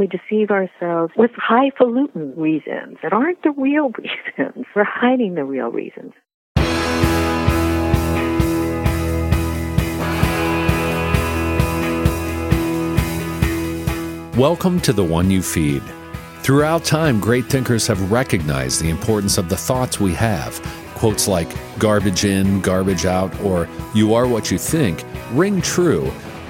We deceive ourselves with highfalutin reasons that aren't the real reasons. We're hiding the real reasons. Welcome to the one you feed. Throughout time, great thinkers have recognized the importance of the thoughts we have. Quotes like garbage in, garbage out, or you are what you think ring true.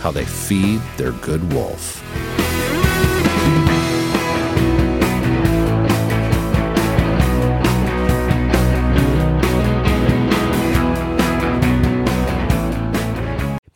how they feed their good wolf.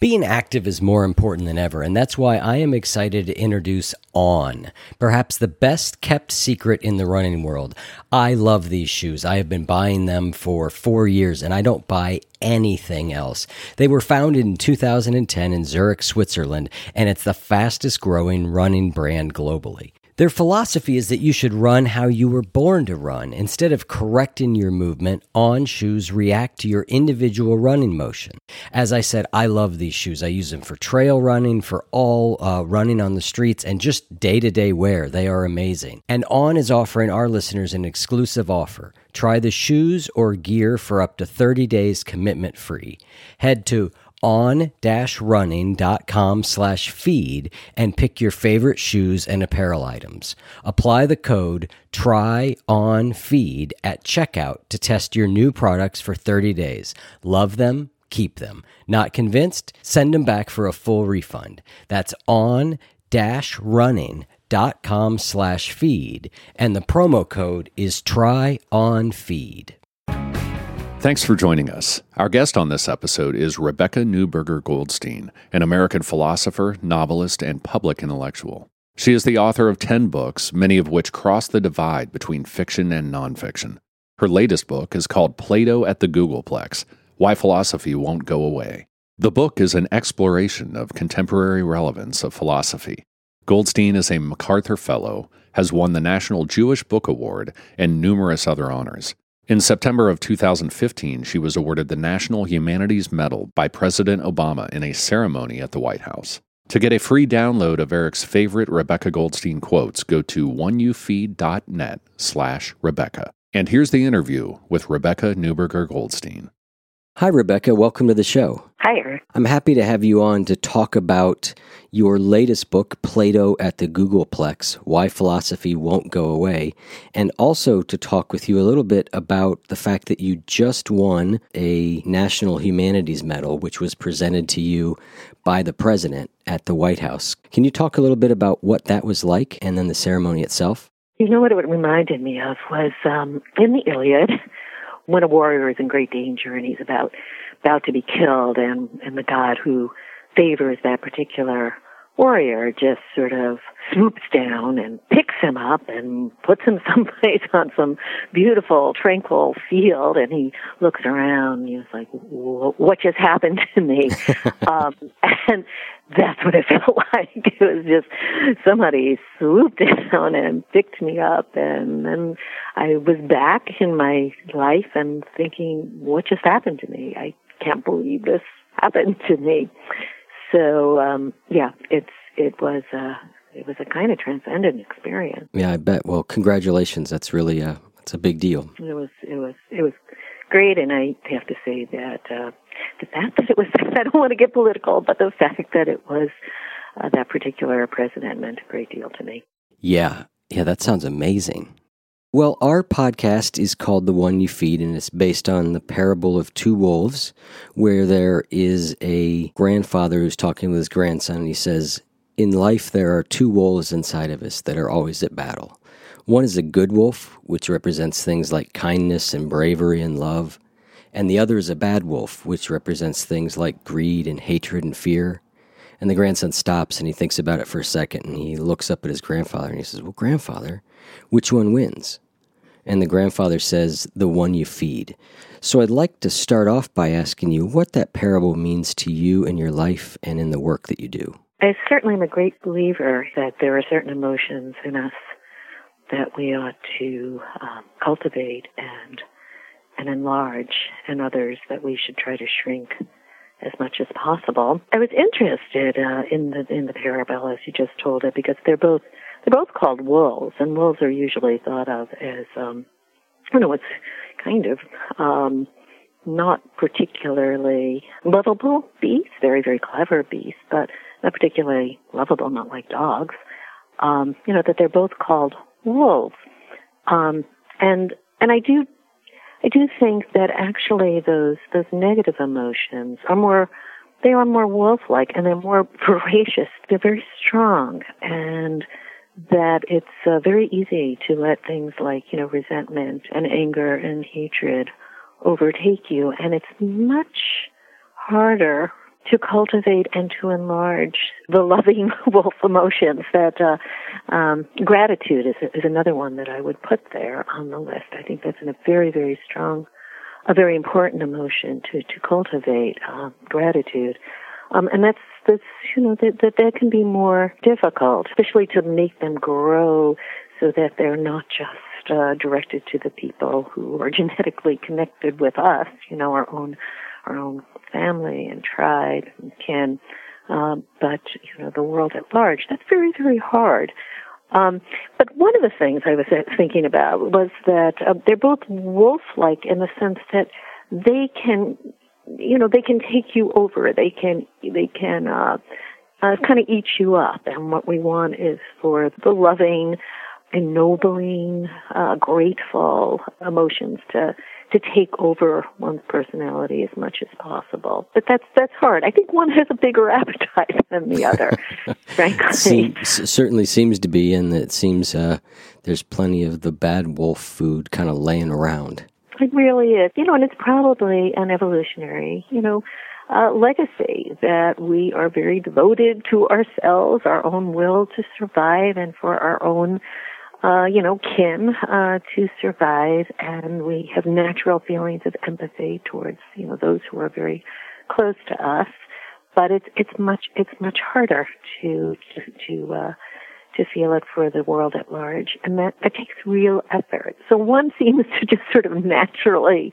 Being active is more important than ever, and that's why I am excited to introduce On, perhaps the best kept secret in the running world. I love these shoes. I have been buying them for four years, and I don't buy anything else. They were founded in 2010 in Zurich, Switzerland, and it's the fastest growing running brand globally. Their philosophy is that you should run how you were born to run. Instead of correcting your movement, on shoes react to your individual running motion. As I said, I love these shoes. I use them for trail running, for all uh, running on the streets, and just day to day wear. They are amazing. And On is offering our listeners an exclusive offer. Try the shoes or gear for up to 30 days commitment free. Head to on-running.com slash feed and pick your favorite shoes and apparel items. Apply the code try on feed at checkout to test your new products for 30 days. Love them, keep them. Not convinced? Send them back for a full refund. That's on dash running dot com slash feed and the promo code is try on feed. Thanks for joining us. Our guest on this episode is Rebecca Newberger Goldstein, an American philosopher, novelist, and public intellectual. She is the author of 10 books, many of which cross the divide between fiction and nonfiction. Her latest book is called Plato at the Googleplex Why Philosophy Won't Go Away. The book is an exploration of contemporary relevance of philosophy. Goldstein is a MacArthur Fellow, has won the National Jewish Book Award, and numerous other honors. In September of 2015, she was awarded the National Humanities Medal by President Obama in a ceremony at the White House. To get a free download of Eric's favorite Rebecca Goldstein quotes, go to oneyoufeed.net slash Rebecca. And here's the interview with Rebecca Newberger Goldstein. Hi, Rebecca. Welcome to the show. Hi, Eric. I'm happy to have you on to talk about your latest book, Plato at the Googleplex Why Philosophy Won't Go Away, and also to talk with you a little bit about the fact that you just won a National Humanities Medal, which was presented to you by the president at the White House. Can you talk a little bit about what that was like and then the ceremony itself? You know what it reminded me of was um, in the Iliad when a warrior is in great danger and he's about about to be killed and and the god who favors that particular warrior just sort of swoops down and picks him up and puts him someplace on some beautiful, tranquil field. And he looks around and he's like, what just happened to me? um, and that's what it felt like. It was just somebody swooped down and picked me up. And then I was back in my life and thinking, what just happened to me? I can't believe this happened to me. So um, yeah, it's it was a it was a kind of transcendent experience. Yeah, I bet. Well, congratulations. That's really a it's a big deal. It was it was it was great, and I have to say that uh, the fact that it was I don't want to get political, but the fact that it was uh, that particular president meant a great deal to me. Yeah, yeah, that sounds amazing. Well, our podcast is called The One You Feed, and it's based on the parable of two wolves, where there is a grandfather who's talking with his grandson, and he says, In life, there are two wolves inside of us that are always at battle. One is a good wolf, which represents things like kindness and bravery and love, and the other is a bad wolf, which represents things like greed and hatred and fear. And the grandson stops and he thinks about it for a second and he looks up at his grandfather and he says, Well, grandfather, which one wins? And the grandfather says, The one you feed. So I'd like to start off by asking you what that parable means to you in your life and in the work that you do. I certainly am a great believer that there are certain emotions in us that we ought to um, cultivate and and enlarge, and others that we should try to shrink as much as possible. I was interested uh, in the in the parable as you just told it because they're both they're both called wolves, and wolves are usually thought of as um, I don't know, it's kind of um, not particularly lovable beasts, very very clever beasts, but particularly lovable, not like dogs. Um, you know that they're both called wolves, um, and and I do I do think that actually those those negative emotions are more they are more wolf-like and they're more voracious. They're very strong, and that it's uh, very easy to let things like you know resentment and anger and hatred overtake you, and it's much harder to cultivate and to enlarge the loving wolf emotions that uh, um, gratitude is, is another one that I would put there on the list. I think that's a very, very strong, a very important emotion to, to cultivate, uh, gratitude. Um, and that's, that's, you know, that, that, that can be more difficult, especially to make them grow so that they're not just uh, directed to the people who are genetically connected with us, you know, our own our own family and tribe and kin, um, but you know the world at large. That's very very hard. Um, but one of the things I was thinking about was that uh, they're both wolf-like in the sense that they can, you know, they can take you over. They can they can uh, uh, kind of eat you up. And what we want is for the loving, ennobling, uh, grateful emotions to to take over one's personality as much as possible. But that's that's hard. I think one has a bigger appetite than the other, frankly. Seems, certainly seems to be, and it seems uh, there's plenty of the bad wolf food kind of laying around. It really is, you know, and it's probably an evolutionary, you know, uh, legacy that we are very devoted to ourselves, our own will to survive, and for our own uh, you know, kin uh, to survive, and we have natural feelings of empathy towards you know those who are very close to us. But it's it's much it's much harder to to to, uh, to feel it for the world at large, and that it takes real effort. So one seems to just sort of naturally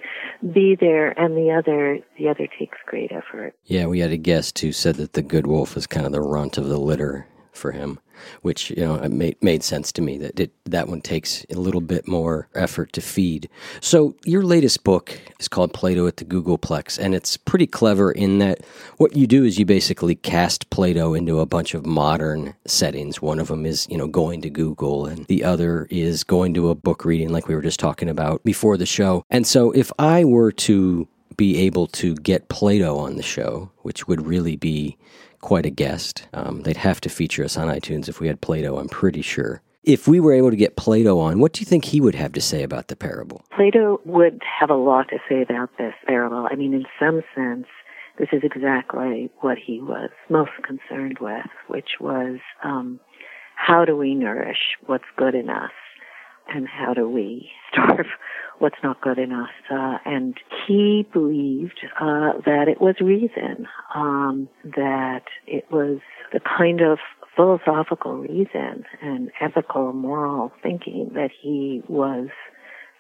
be there, and the other the other takes great effort. Yeah, we had a guest who said that the good wolf is kind of the runt of the litter for him which you know made made sense to me that it, that one takes a little bit more effort to feed. So your latest book is called Plato at the Googleplex, and it's pretty clever in that what you do is you basically cast Plato into a bunch of modern settings. One of them is you know going to Google, and the other is going to a book reading, like we were just talking about before the show. And so if I were to be able to get Plato on the show, which would really be quite a guest. Um, they'd have to feature us on iTunes if we had Plato, I'm pretty sure. If we were able to get Plato on, what do you think he would have to say about the parable? Plato would have a lot to say about this parable. I mean, in some sense, this is exactly what he was most concerned with, which was um, how do we nourish what's good in us and how do we starve what's not good in us. Uh, and he believed uh, that it was reason, um, that it was the kind of philosophical reason and ethical moral thinking that he was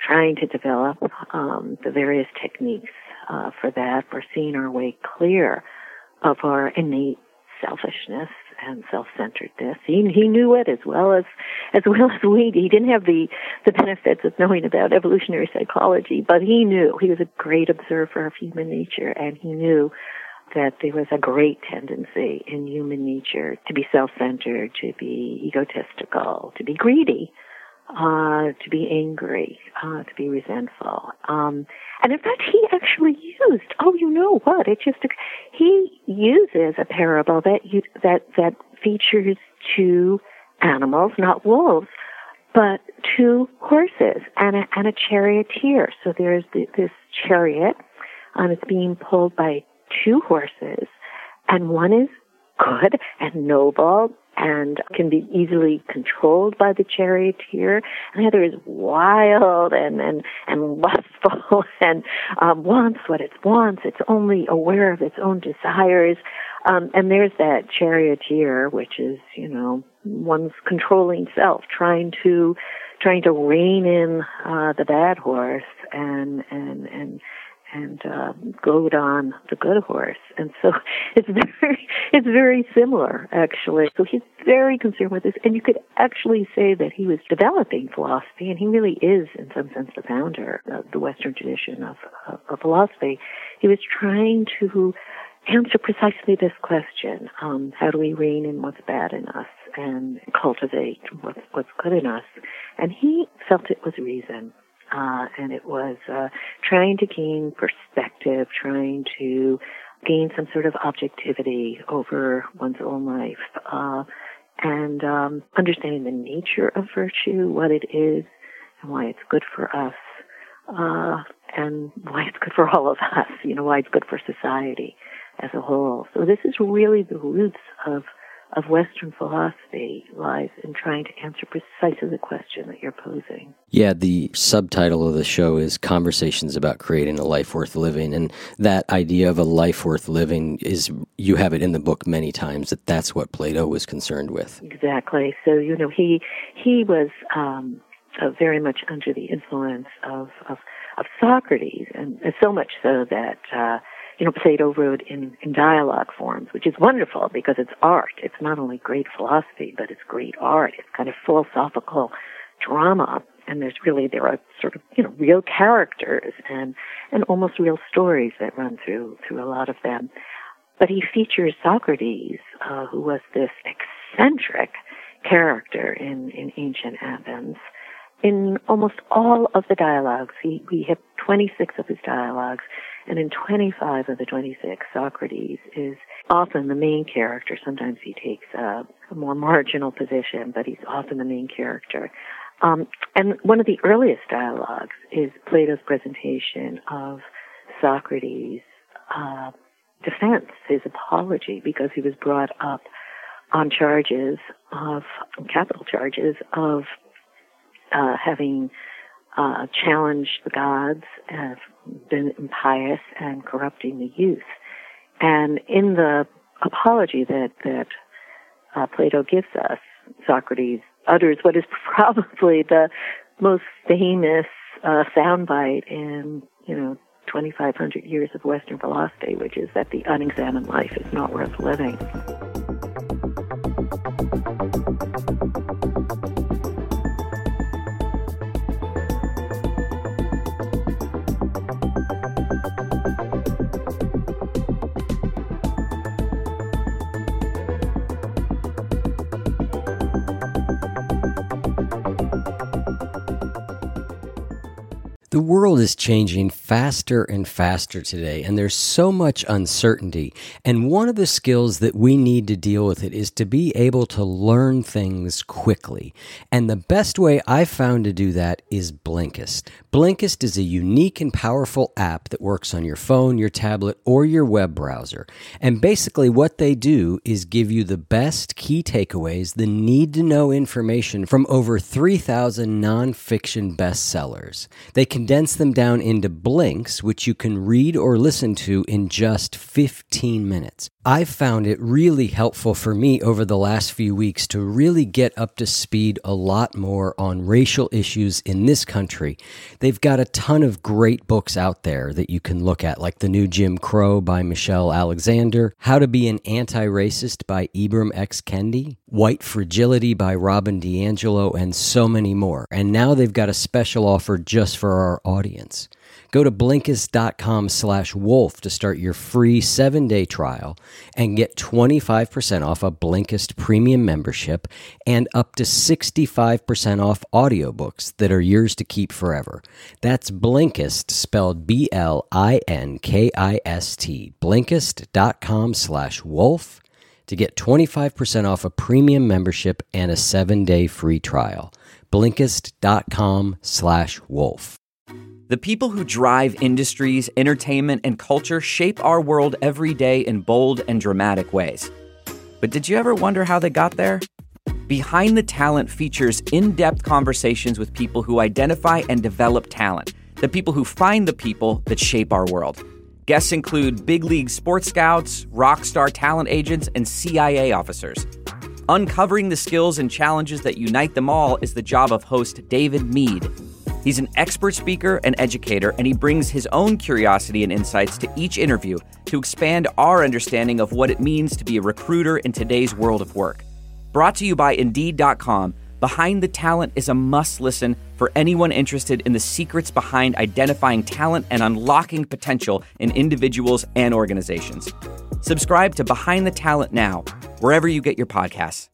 trying to develop um, the various techniques uh, for that, for seeing our way clear of our innate selfishness and self-centeredness. He he knew it as well as as well as we. He didn't have the the benefits of knowing about evolutionary psychology, but he knew. He was a great observer of human nature, and he knew that there was a great tendency in human nature to be self-centered, to be egotistical, to be greedy uh, to be angry, uh, to be resentful. Um, and in fact, he actually used, oh, you know what? It just, he uses a parable that you, that, that features two animals, not wolves, but two horses and a, and a charioteer. So there's the, this chariot, and it's being pulled by two horses, and one is good and noble and can be easily controlled by the charioteer. And the other is wild and and and lustful and um, wants what it wants. It's only aware of its own desires. Um, and there's that charioteer, which is you know one's controlling self, trying to trying to rein in uh, the bad horse and and and and uh, goad on the good horse. And so it's very, it's very similar actually. So he's very concerned with this, and you could actually say that he was developing philosophy, and he really is, in some sense, the founder of the Western tradition of, of, of philosophy. He was trying to answer precisely this question: um, How do we rein in what's bad in us and cultivate what's what's good in us? And he felt it was reason uh, and it was uh, trying to gain perspective, trying to gain some sort of objectivity over one's own life, uh, and um, understanding the nature of virtue, what it is, and why it's good for us, uh, and why it's good for all of us. You know, why it's good for society as a whole. So this is really the roots of of Western philosophy lies in trying to answer precisely the question that you're posing. Yeah, the subtitle of the show is Conversations about Creating a Life Worth Living. And that idea of a life worth living is, you have it in the book many times, that that's what Plato was concerned with. Exactly. So, you know, he, he was, um, uh, very much under the influence of, of, of Socrates, and so much so that, uh, you know, Plato wrote in, in dialogue forms, which is wonderful because it's art. It's not only great philosophy, but it's great art. It's kind of philosophical drama. And there's really, there are sort of, you know, real characters and, and almost real stories that run through, through a lot of them. But he features Socrates, uh, who was this eccentric character in, in ancient Athens. In almost all of the dialogues, he, we have 26 of his dialogues and in 25 of the 26, Socrates is often the main character. Sometimes he takes a, a more marginal position, but he's often the main character. Um, and one of the earliest dialogues is Plato's presentation of Socrates' uh, defense, his apology, because he was brought up on charges of capital charges of uh, having uh, challenged the gods, have been impious and corrupting the youth. And in the apology that that uh, Plato gives us, Socrates utters what is probably the most famous uh, soundbite in you know 2,500 years of Western philosophy, which is that the unexamined life is not worth living. The world is changing faster and faster today, and there's so much uncertainty. And one of the skills that we need to deal with it is to be able to learn things quickly. And the best way I've found to do that is Blinkist. Blinkist is a unique and powerful app that works on your phone, your tablet, or your web browser. And basically, what they do is give you the best key takeaways, the need to know information from over 3,000 nonfiction bestsellers. They condense them down into blinks, which you can read or listen to in just 15 minutes. I've found it really helpful for me over the last few weeks to really get up to speed a lot more on racial issues in this country. They've got a ton of great books out there that you can look at, like The New Jim Crow by Michelle Alexander, How to Be an Anti Racist by Ibram X. Kendi, White Fragility by Robin DiAngelo, and so many more. And now they've got a special offer just for our audience. Go to Blinkist.com slash wolf to start your free seven day trial and get 25% off a Blinkist premium membership and up to 65% off audiobooks that are yours to keep forever. That's Blinkist spelled B L I N K I S T. Blinkist.com slash wolf to get 25% off a premium membership and a seven day free trial. Blinkist.com slash wolf. The people who drive industries, entertainment, and culture shape our world every day in bold and dramatic ways. But did you ever wonder how they got there? Behind the Talent features in depth conversations with people who identify and develop talent, the people who find the people that shape our world. Guests include big league sports scouts, rock star talent agents, and CIA officers. Uncovering the skills and challenges that unite them all is the job of host David Mead. He's an expert speaker and educator, and he brings his own curiosity and insights to each interview to expand our understanding of what it means to be a recruiter in today's world of work. Brought to you by Indeed.com, Behind the Talent is a must listen for anyone interested in the secrets behind identifying talent and unlocking potential in individuals and organizations. Subscribe to Behind the Talent now, wherever you get your podcasts.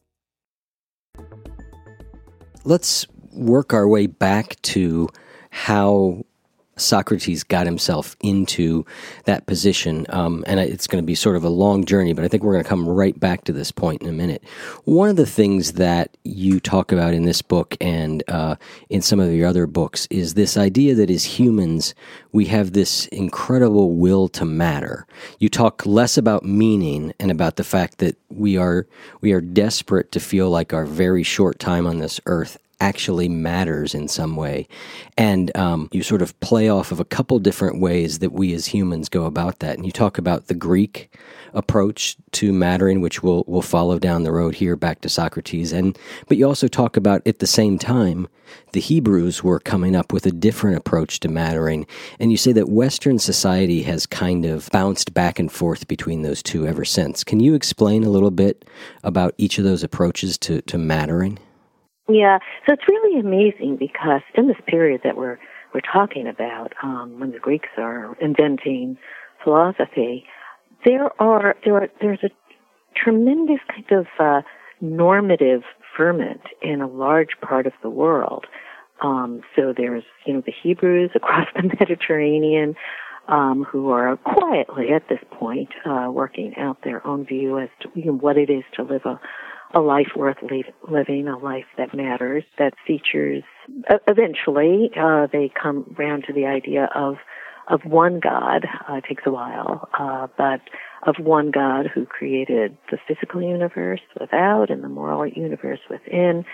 Let's work our way back to how Socrates got himself into that position. Um, and it's going to be sort of a long journey, but I think we're going to come right back to this point in a minute. One of the things that you talk about in this book and uh, in some of your other books is this idea that as humans, we have this incredible will to matter. You talk less about meaning and about the fact that we are we are desperate to feel like our very short time on this earth actually matters in some way. And um, you sort of play off of a couple different ways that we as humans go about that. And you talk about the Greek approach to mattering, which we'll, we'll follow down the road here back to Socrates. And, but you also talk about at the same time, the Hebrews were coming up with a different approach to mattering. And you say that Western society has kind of bounced back and forth between those two ever since. Can you explain a little bit about each of those approaches to, to mattering? Yeah, so it's really amazing because in this period that we're we're talking about, um, when the Greeks are inventing philosophy, there are there are there's a tremendous kind of uh, normative ferment in a large part of the world. Um, so there's you know the Hebrews across the Mediterranean. Um, who are quietly at this point uh, working out their own view as to you know, what it is to live a a life worth living, a life that matters, that features. eventually, uh, they come round to the idea of of one God. Uh, it takes a while, uh, but of one God who created the physical universe without and the moral universe within.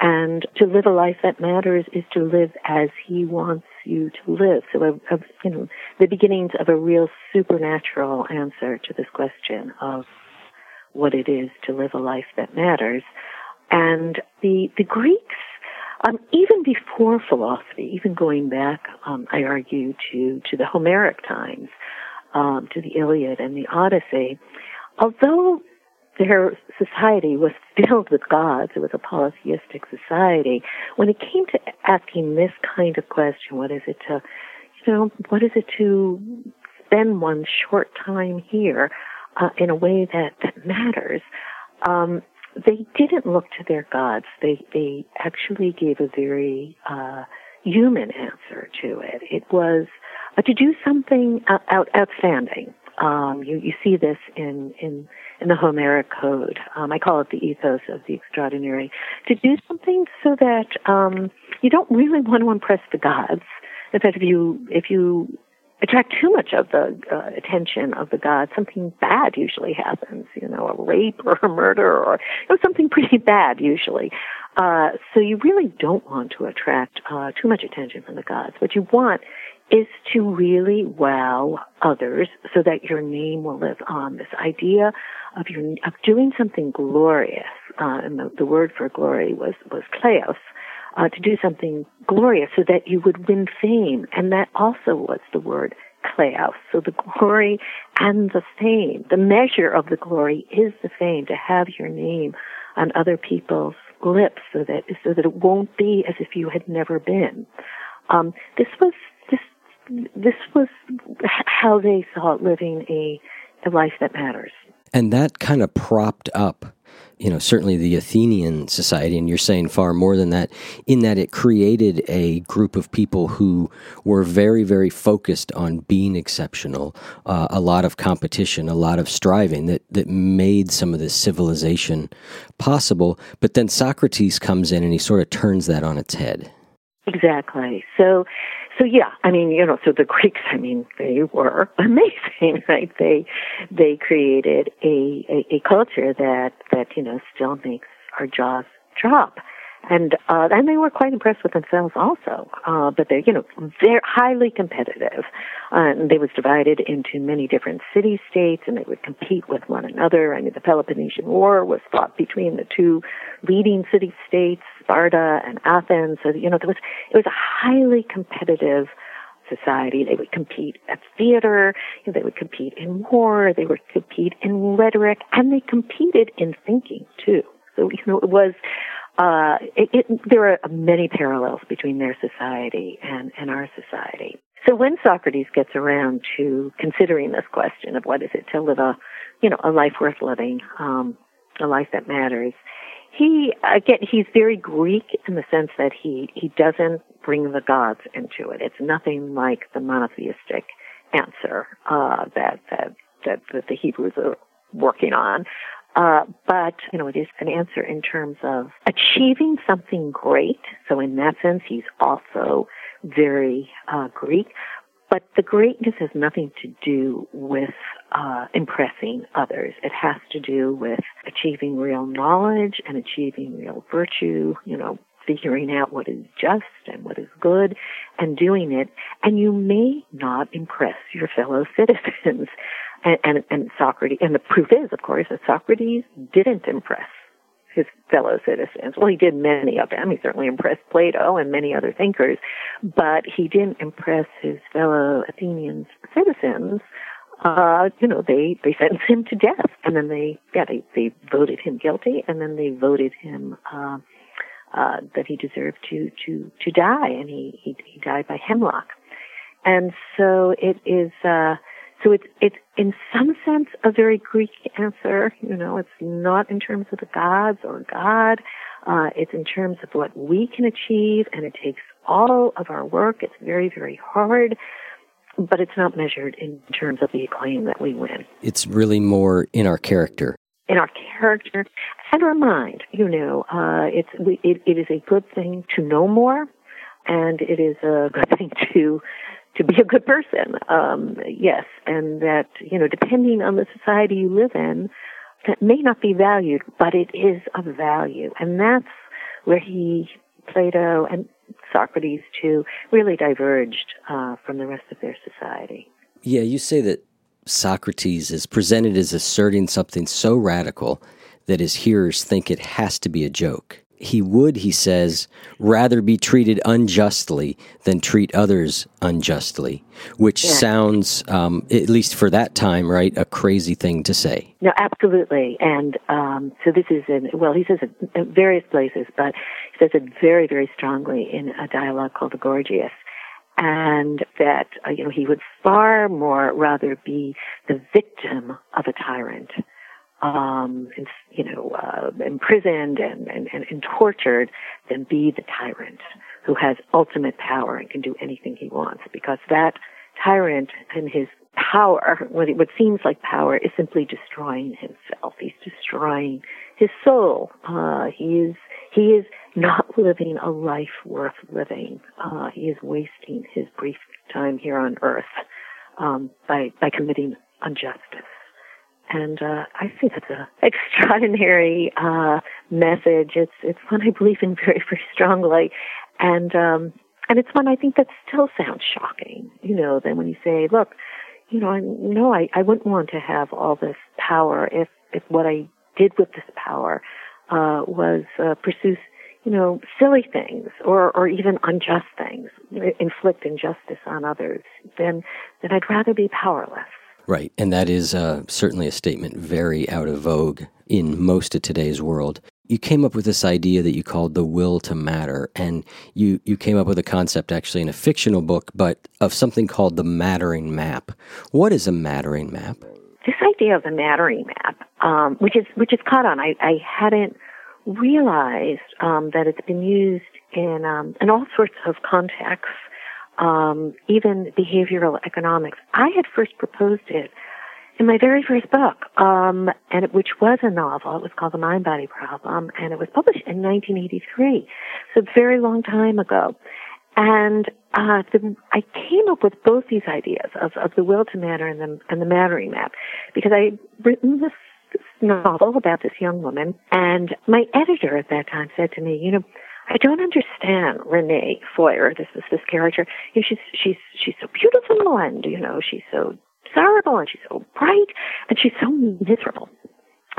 And to live a life that matters is to live as He wants you to live. So, a, a, you know, the beginnings of a real supernatural answer to this question of what it is to live a life that matters. And the, the Greeks, um, even before philosophy, even going back, um, I argue, to, to the Homeric times, um, to the Iliad and the Odyssey, although their society was filled with gods, it was a polytheistic society, when it came to asking this kind of question, what is it to, you know, what is it to spend one short time here? Uh, in a way that, that matters. Um, they didn't look to their gods. They they actually gave a very uh, human answer to it. It was uh, to do something out, outstanding. Um, you you see this in in in the Homeric code. Um, I call it the ethos of the extraordinary. To do something so that um, you don't really want to impress the gods. In fact, if you if you attract too much of the uh, attention of the gods, something bad usually happens. You know, a rape or a murder or you know, something pretty bad usually. Uh, so you really don't want to attract uh, too much attention from the gods. What you want is to really wow others so that your name will live on. This idea of your of doing something glorious, uh, and the, the word for glory was was kleos uh, to do something glorious so that you would win fame. And that also was the word kleos. So the glory and the fame, the measure of the glory is the fame, to have your name on other people's lips so that, so that it won't be as if you had never been. Um, this was, this, this was how they saw living a, a life that matters. And that kind of propped up you know, certainly the Athenian society, and you're saying far more than that, in that it created a group of people who were very, very focused on being exceptional, uh, a lot of competition, a lot of striving that, that made some of this civilization possible. But then Socrates comes in and he sort of turns that on its head. Exactly. So, so yeah, I mean, you know, so the Greeks, I mean, they were amazing, right? They, they created a, a, a culture that, that, you know, still makes our jaws drop and uh, and they were quite impressed with themselves also. Uh, but they're you know they're highly competitive. Uh, and they was divided into many different city states, and they would compete with one another. I mean, the Peloponnesian War was fought between the two leading city states, Sparta and Athens. So you know there was it was a highly competitive society. They would compete at theater, they would compete in war, they would compete in rhetoric, and they competed in thinking too. So, you know, it was uh, it, it, there are many parallels between their society and, and our society. So when Socrates gets around to considering this question of what is it to live a, you know, a life worth living, um, a life that matters, he again he's very Greek in the sense that he he doesn't bring the gods into it. It's nothing like the monotheistic answer uh, that that that, that the Hebrews are working on. Uh, but, you know, it is an answer in terms of achieving something great. So in that sense, he's also very uh, Greek. But the greatness has nothing to do with uh, impressing others. It has to do with achieving real knowledge and achieving real virtue, you know, figuring out what is just and what is good and doing it. And you may not impress your fellow citizens. And, and, and Socrates, and the proof is, of course, that Socrates didn't impress his fellow citizens. Well, he did many of them. He certainly impressed Plato and many other thinkers, but he didn't impress his fellow Athenian citizens. Uh, you know, they, they sentenced him to death and then they, yeah, they, they voted him guilty and then they voted him, uh, uh, that he deserved to, to, to die and he, he, he died by hemlock. And so it is, uh, so it's, it's in some sense a very Greek answer. You know, it's not in terms of the gods or God. Uh, it's in terms of what we can achieve and it takes all of our work. It's very, very hard, but it's not measured in terms of the acclaim that we win. It's really more in our character. In our character and our mind, you know, uh, it's, it, it is a good thing to know more and it is a good thing to to be a good person. Um, yes, and that you know, depending on the society you live in, that may not be valued, but it is of value, and that's where he, Plato, and Socrates too, really diverged uh, from the rest of their society. Yeah, you say that Socrates is presented as asserting something so radical that his hearers think it has to be a joke he would, he says, rather be treated unjustly than treat others unjustly, which yeah. sounds, um, at least for that time, right, a crazy thing to say. No, absolutely. And um, so this is in, well, he says it in various places, but he says it very, very strongly in a dialogue called the Gorgias. And that, uh, you know, he would far more rather be the victim of a tyrant um, and, you know, uh, imprisoned and, and, and, and tortured than be the tyrant who has ultimate power and can do anything he wants because that tyrant and his power, what, what seems like power, is simply destroying himself. He's destroying his soul. Uh, he is he is not living a life worth living. Uh, he is wasting his brief time here on earth um, by by committing injustice. And uh, I think it's an extraordinary uh, message. It's it's one I believe in very very strongly, and um, and it's one I think that still sounds shocking. You know, then when you say, look, you know, I, no, I I wouldn't want to have all this power if if what I did with this power uh, was uh, pursue you know, silly things or, or even unjust things, inflict injustice on others, then, then I'd rather be powerless. Right. And that is uh, certainly a statement very out of vogue in most of today's world. You came up with this idea that you called the will to matter, and you, you came up with a concept actually in a fictional book, but of something called the mattering map. What is a mattering map? This idea of the mattering map, um, which is which is caught on, I, I hadn't realized um, that it's been used in um, in all sorts of contexts um, even behavioral economics. I had first proposed it in my very first book, um, and it, which was a novel. It was called The Mind Body Problem, and it was published in 1983, so a very long time ago. And uh, the, I came up with both these ideas of, of the will to matter and the, and the mattering map because I had written this, this novel about this young woman, and my editor at that time said to me, you know, I don't understand Renee Feuer. This is this character. You know, she's she's she's so beautiful, and you know, she's so desirable, and she's so bright, and she's so miserable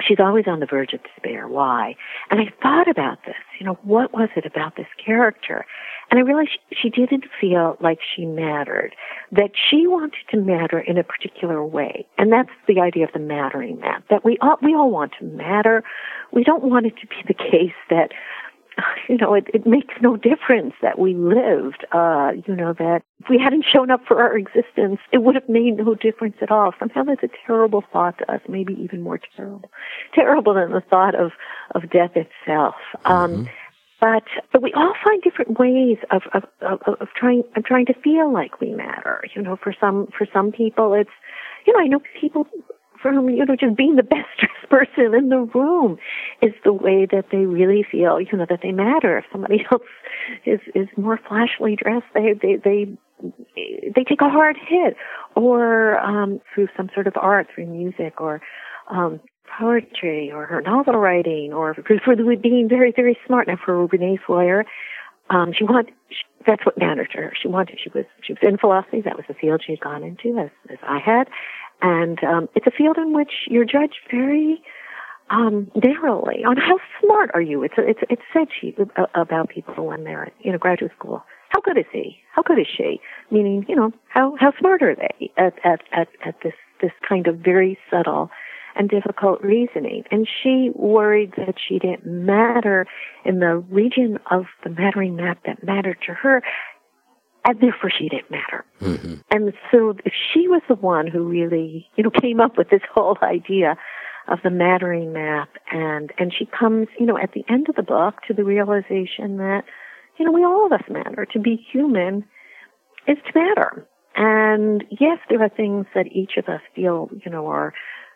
she's always on the verge of despair. Why? And I thought about this. You know, what was it about this character? And I realized she, she didn't feel like she mattered, that she wanted to matter in a particular way. And that's the idea of the mattering map, that we all, we all want to matter. We don't want it to be the case that you know, it, it makes no difference that we lived, uh, you know, that if we hadn't shown up for our existence, it would have made no difference at all. Somehow that's a terrible thought to us, maybe even more terrible, terrible than the thought of, of death itself. Um, mm-hmm. but, but we all find different ways of, of, of, of trying, of trying to feel like we matter. You know, for some, for some people it's, you know, I know people from, you know, just being the best dressed person in the room is the way that they really feel, you know, that they matter. If somebody else is, is more flashily dressed, they, they, they, they take a hard hit or, um, through some sort of art, through music or, um, poetry or her novel writing or for, being very, very smart. Now for Renee Feuer, um, she wanted, she, that's what mattered to her. She wanted, she was, she was in philosophy. That was the field she had gone into as, as I had. And um, it's a field in which you're judged very um, narrowly on how smart are you. It's it's it's said she, about people when they're you know graduate school. How good is he? How good is she? Meaning, you know, how how smart are they at at at, at this this kind of very subtle and difficult reasoning. And she worried that she didn't matter in the region of the mattering map that mattered to her and therefore she didn't matter. Mm-hmm. And so if she was the one who really, you know, came up with this whole idea of the mattering map and and she comes, you know, at the end of the book to the realization that, you know, we all of us matter. To be human is to matter. And yes, there are things that each of us feel, you know, are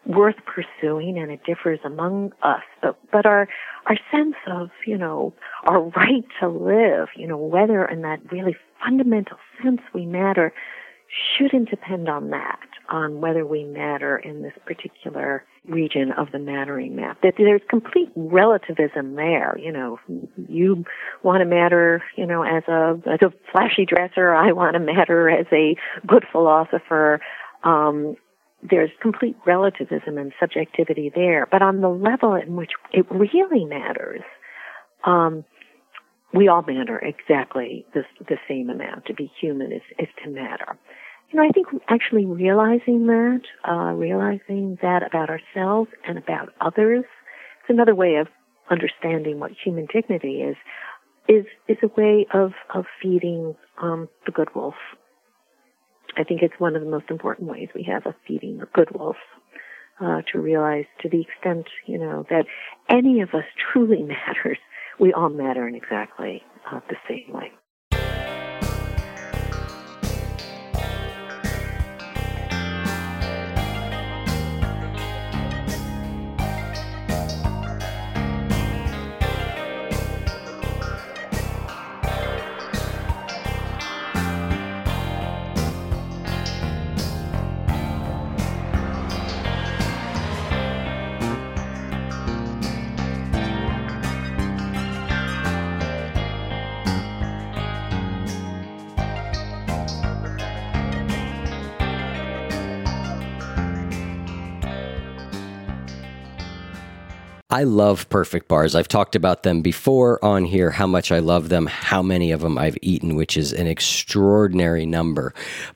worth pursuing and it differs among us but but our our sense of you know our right to live you know whether in that really fundamental sense we matter shouldn't depend on that, on whether we matter in this particular region of the mattering map. That there's complete relativism there. You know, you want to matter, you know, as a as a flashy dresser. I want to matter as a good philosopher. Um, there's complete relativism and subjectivity there. But on the level in which it really matters, um, we all matter exactly the, the same amount. To be human is, is to matter. You know, I think actually realizing that, uh, realizing that about ourselves and about others, it's another way of understanding what human dignity is, is, is a way of, of feeding, um, the good wolf. I think it's one of the most important ways we have of feeding good wolf. Uh, to realize to the extent, you know, that any of us truly matters we all matter in exactly I love perfect bars. I've talked about them before on here, how much I love them, how many of them I've eaten, which is an extraordinary number.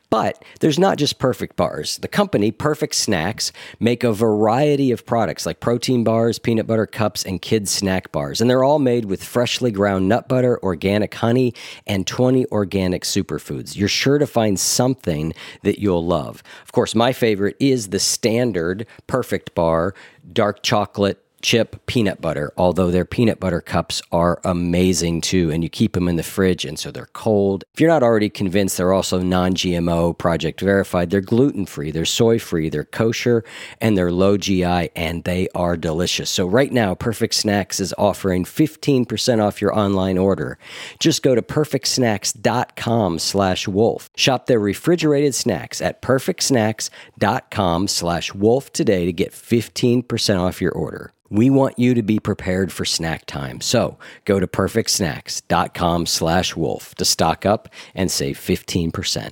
But there's not just perfect bars. The company, Perfect Snacks, make a variety of products like protein bars, peanut butter cups, and kids snack bars. And they're all made with freshly ground nut butter, organic honey, and 20 organic superfoods. You're sure to find something that you'll love. Of course, my favorite is the standard perfect bar, dark chocolate chip peanut butter, although their peanut butter cups are amazing too. And you keep them in the fridge, and so they're cold. If you're not already convinced, they're also non GMO, project verified. They're gluten free, they're soy free, they're kosher, and they're low GI, and they are delicious. So, right now, Perfect Snacks is offering 15% off your online order. Just go to perfectsnacks.com slash wolf. Shop their refrigerated snacks at perfectsnacks.com slash wolf today to get 15% off your order. We want you to be prepared for snack time. So go to perfectsnacks.com slash wolf to stock up and save 15%.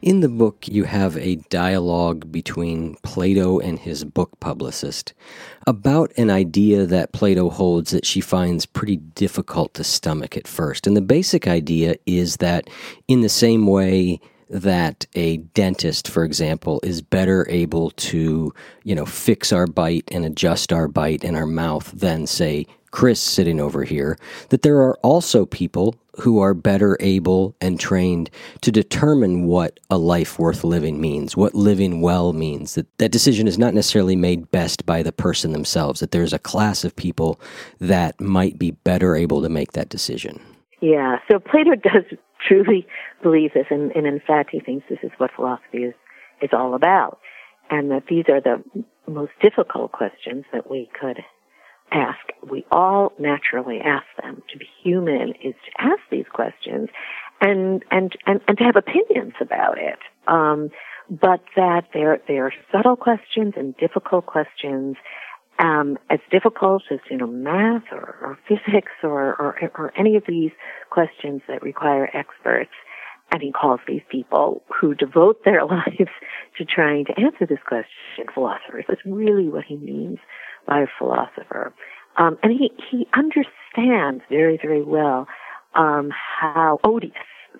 In the book, you have a dialogue between Plato and his book publicist about an idea that Plato holds that she finds pretty difficult to stomach at first. And the basic idea is that, in the same way that a dentist, for example, is better able to, you know, fix our bite and adjust our bite in our mouth than, say, Chris sitting over here, that there are also people who are better able and trained to determine what a life worth living means, what living well means. That that decision is not necessarily made best by the person themselves, that there's a class of people that might be better able to make that decision. Yeah, so Plato does truly believes this, and, and in fact, he thinks this is what philosophy is, is all about, and that these are the most difficult questions that we could ask. We all naturally ask them. To be human is to ask these questions and, and, and, and to have opinions about it. Um, but that they're, they're subtle questions and difficult questions um, as difficult as you know math or, or physics or, or, or any of these questions that require experts. And he calls these people who devote their lives to trying to answer this question philosophers. That's really what he means by a philosopher. Um, and he, he understands very, very well um, how odious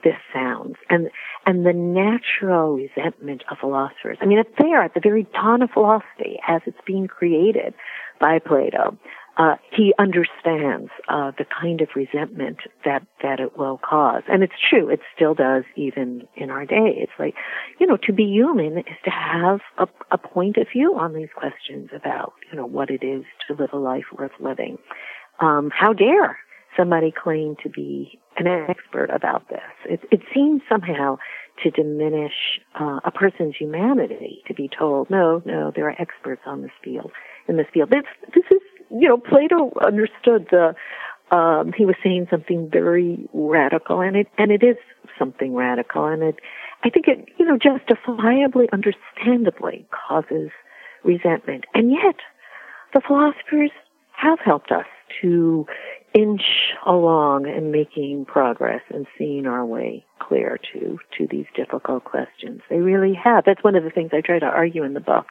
this sounds and and the natural resentment of philosophers. I mean, it's there at the very dawn of philosophy as it's being created by Plato. Uh, he understands uh, the kind of resentment that that it will cause, and it's true. It still does, even in our day. It's like, you know, to be human is to have a, a point of view on these questions about, you know, what it is to live a life worth living. Um, how dare somebody claim to be an expert about this. It, it seems somehow to diminish uh, a person's humanity to be told, no, no, there are experts on this field, in this field. This, this is, you know, Plato understood the, um, he was saying something very radical, and it, and it is something radical, and it, I think it, you know, justifiably, understandably causes resentment. And yet, the philosophers have helped us to inch along and making progress and seeing our way clear to to these difficult questions. They really have. That's one of the things I try to argue in the book.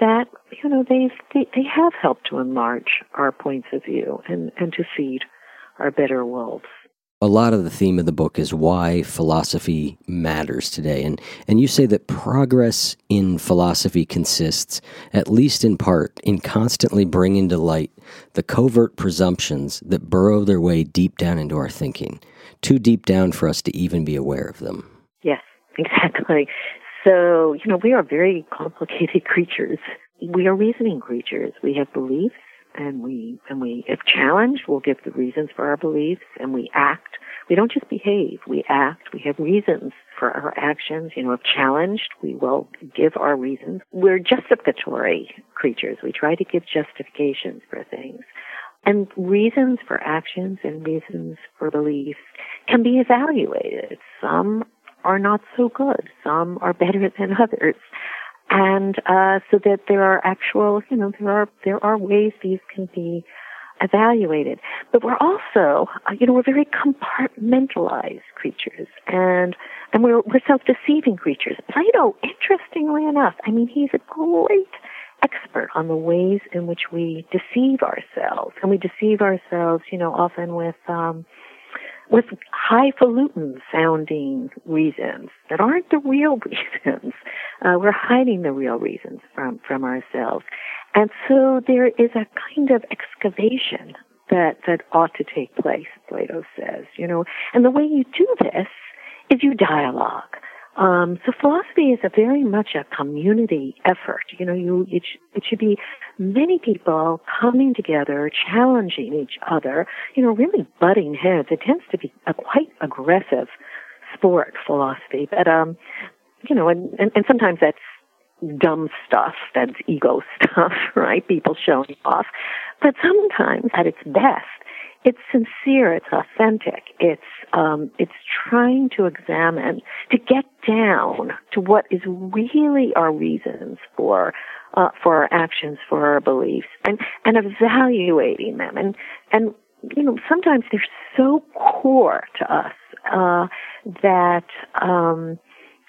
That you know they've they, they have helped to enlarge our points of view and and to feed our better wolves a lot of the theme of the book is why philosophy matters today. And, and you say that progress in philosophy consists, at least in part, in constantly bringing to light the covert presumptions that burrow their way deep down into our thinking, too deep down for us to even be aware of them. Yes, exactly. So, you know, we are very complicated creatures. We are reasoning creatures. We have beliefs and we and we if challenged we'll give the reasons for our beliefs and we act. We don't just behave we act. We have reasons for our actions. You know if challenged we will give our reasons. We're justificatory creatures. We try to give justifications for things. And reasons for actions and reasons for beliefs can be evaluated. Some are not so good. Some are better than others and uh, so that there are actual, you know, there are there are ways these can be evaluated. But we're also, uh, you know, we're very compartmentalized creatures, and and we're we're self-deceiving creatures. Plato, interestingly enough, I mean, he's a great expert on the ways in which we deceive ourselves, and we deceive ourselves, you know, often with. Um, with highfalutin sounding reasons that aren't the real reasons. Uh, we're hiding the real reasons from, from ourselves. And so there is a kind of excavation that, that ought to take place, Plato says, you know. And the way you do this is you dialogue. Um, so philosophy is a very much a community effort. You know, you it, sh- it should be many people coming together, challenging each other, you know, really butting heads. It tends to be a quite aggressive sport, philosophy. But, um, you know, and, and, and sometimes that's dumb stuff, that's ego stuff, right? People showing off. But sometimes at its best, it's sincere, it's authentic, it's um, it's trying to examine, to get down to what is really our reasons for uh, for our actions, for our beliefs, and and evaluating them, and and you know sometimes they're so core to us uh, that um,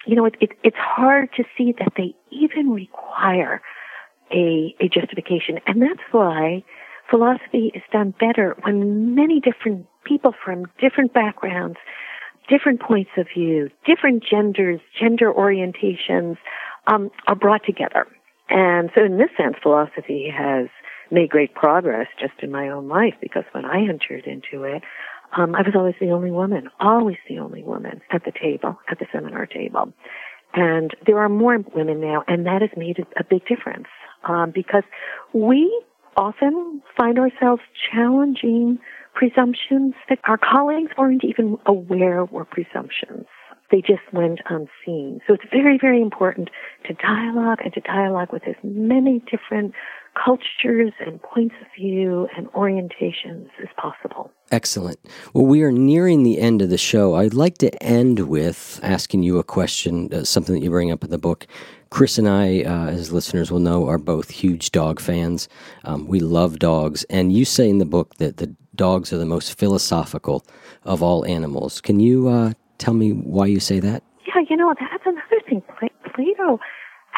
you know it, it, it's hard to see that they even require a a justification, and that's why philosophy is done better when many different people from different backgrounds, different points of view, different genders, gender orientations um, are brought together. And so, in this sense, philosophy has made great progress just in my own life because when I entered into it, um, I was always the only woman, always the only woman at the table, at the seminar table. And there are more women now, and that has made a big difference um, because we often find ourselves challenging presumptions that our colleagues weren't even aware were presumptions. They just went unseen. So it's very, very important to dialogue and to dialogue with as many different cultures and points of view and orientations as possible. Excellent. Well, we are nearing the end of the show. I'd like to end with asking you a question, uh, something that you bring up in the book. Chris and I, uh, as listeners will know, are both huge dog fans. Um, we love dogs. And you say in the book that the dogs are the most philosophical of all animals. Can you uh, tell me why you say that? Yeah, you know, that's another thing. Plato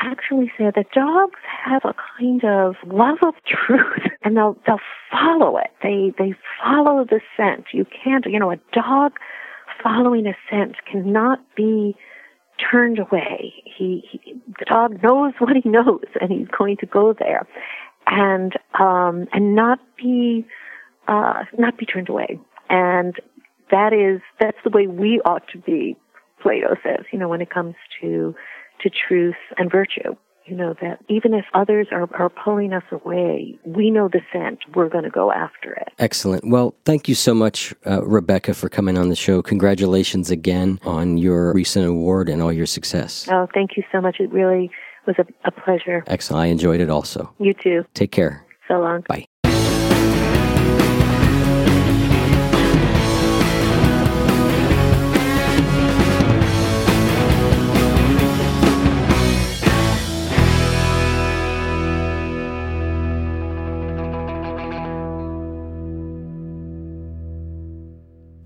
actually said that dogs have a kind of love of truth and they'll they'll follow it. They they follow the scent. You can't you know, a dog following a scent cannot be turned away. He, he the dog knows what he knows and he's going to go there. And um and not be uh not be turned away. And that is that's the way we ought to be, Plato says, you know, when it comes to to truth and virtue. You know, that even if others are, are pulling us away, we know the scent. We're going to go after it. Excellent. Well, thank you so much, uh, Rebecca, for coming on the show. Congratulations again on your recent award and all your success. Oh, thank you so much. It really was a, a pleasure. Excellent. I enjoyed it also. You too. Take care. So long. Bye.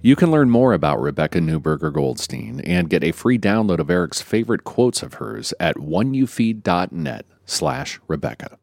You can learn more about Rebecca Newberger Goldstein and get a free download of Eric's favorite quotes of hers at oneyoufeed.net slash Rebecca.